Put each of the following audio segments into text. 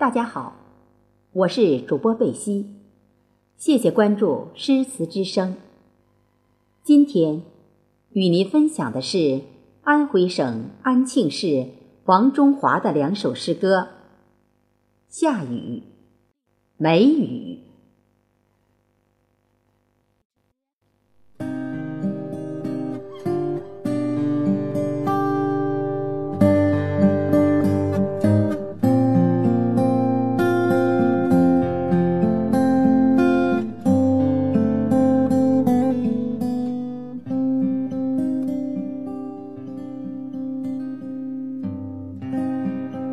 大家好，我是主播贝西，谢谢关注诗词之声。今天与您分享的是安徽省安庆市王中华的两首诗歌《下雨》《梅雨》。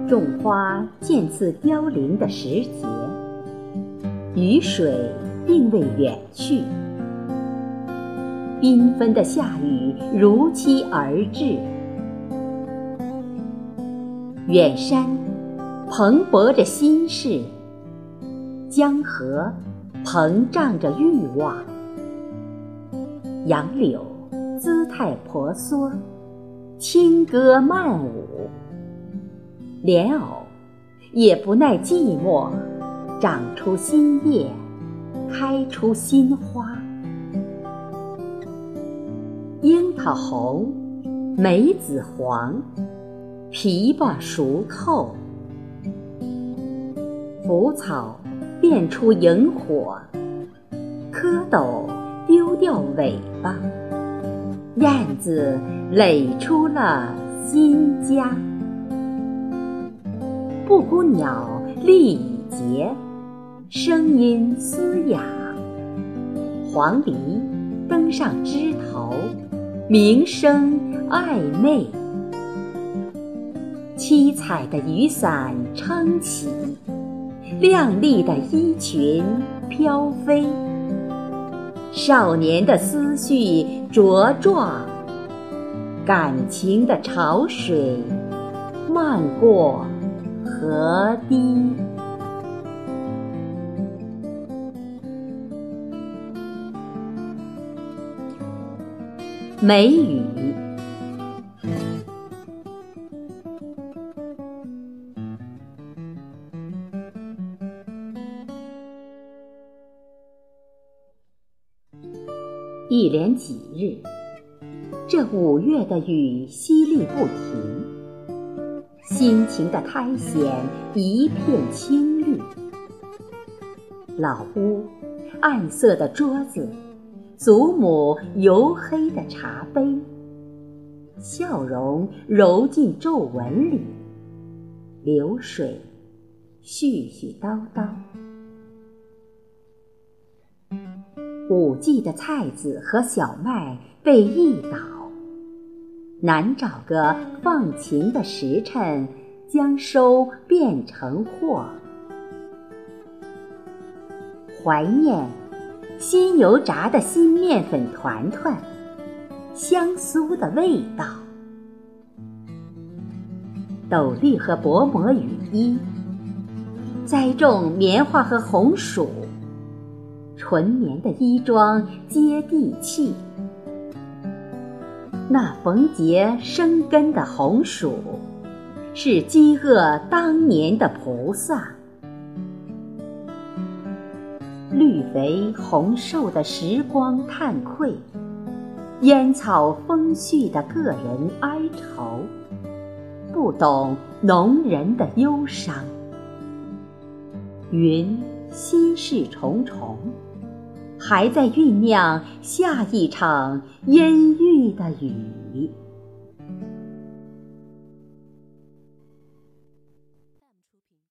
种花渐次凋零的时节，雨水并未远去，缤纷的夏雨如期而至。远山蓬勃着心事，江河膨胀着欲望，杨柳姿态婆娑，轻歌曼舞。莲藕也不耐寂寞，长出新叶，开出新花。樱桃红，梅子黄，枇杷熟透。腐草变出萤火，蝌蚪丢掉尾巴，燕子垒出了新家。布谷鸟立已节，声音嘶哑；黄鹂登上枝头，鸣声暧昧。七彩的雨伞撑起，亮丽的衣裙飘飞。少年的思绪茁壮，感情的潮水漫过。河堤，梅雨。一连几日，这五月的雨淅沥不停。辛勤的苔藓一片青绿，老屋暗色的桌子，祖母油黑的茶杯，笑容揉进皱纹里，流水絮絮叨叨。五季的菜籽和小麦被一倒。难找个放晴的时辰，将收变成货。怀念新油炸的新面粉团团，香酥的味道。斗笠和薄膜雨衣，栽种棉花和红薯，纯棉的衣装接地气。那逢节生根的红薯，是饥饿当年的菩萨；绿肥红瘦的时光叹愧，烟草丰煦的个人哀愁，不懂农人的忧伤。云心事重重。还在酝酿下一场阴郁的雨。